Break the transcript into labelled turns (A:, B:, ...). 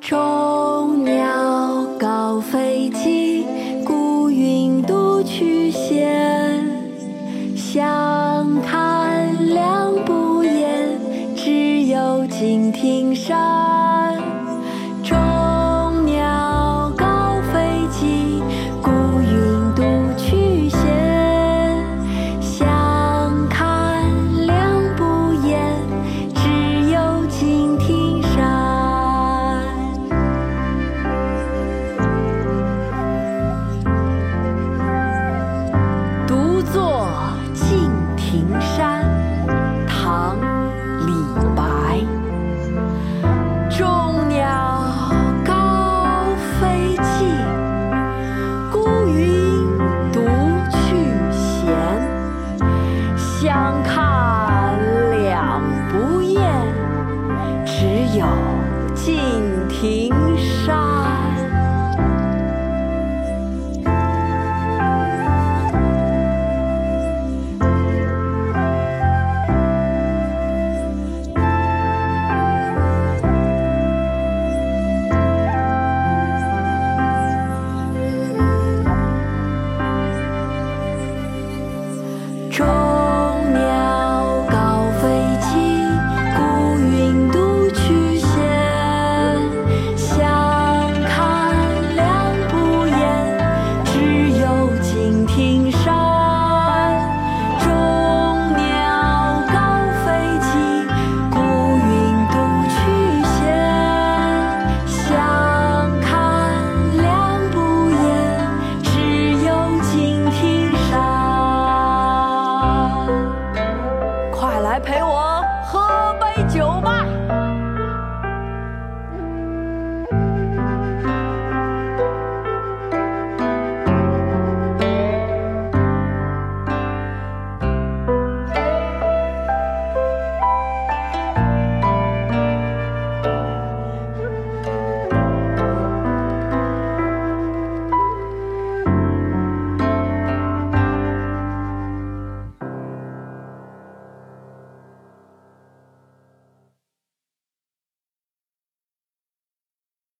A: 众鸟高飞尽孤云独去闲相看两不厌只有敬亭山。有敬亭。陪我喝杯酒吧。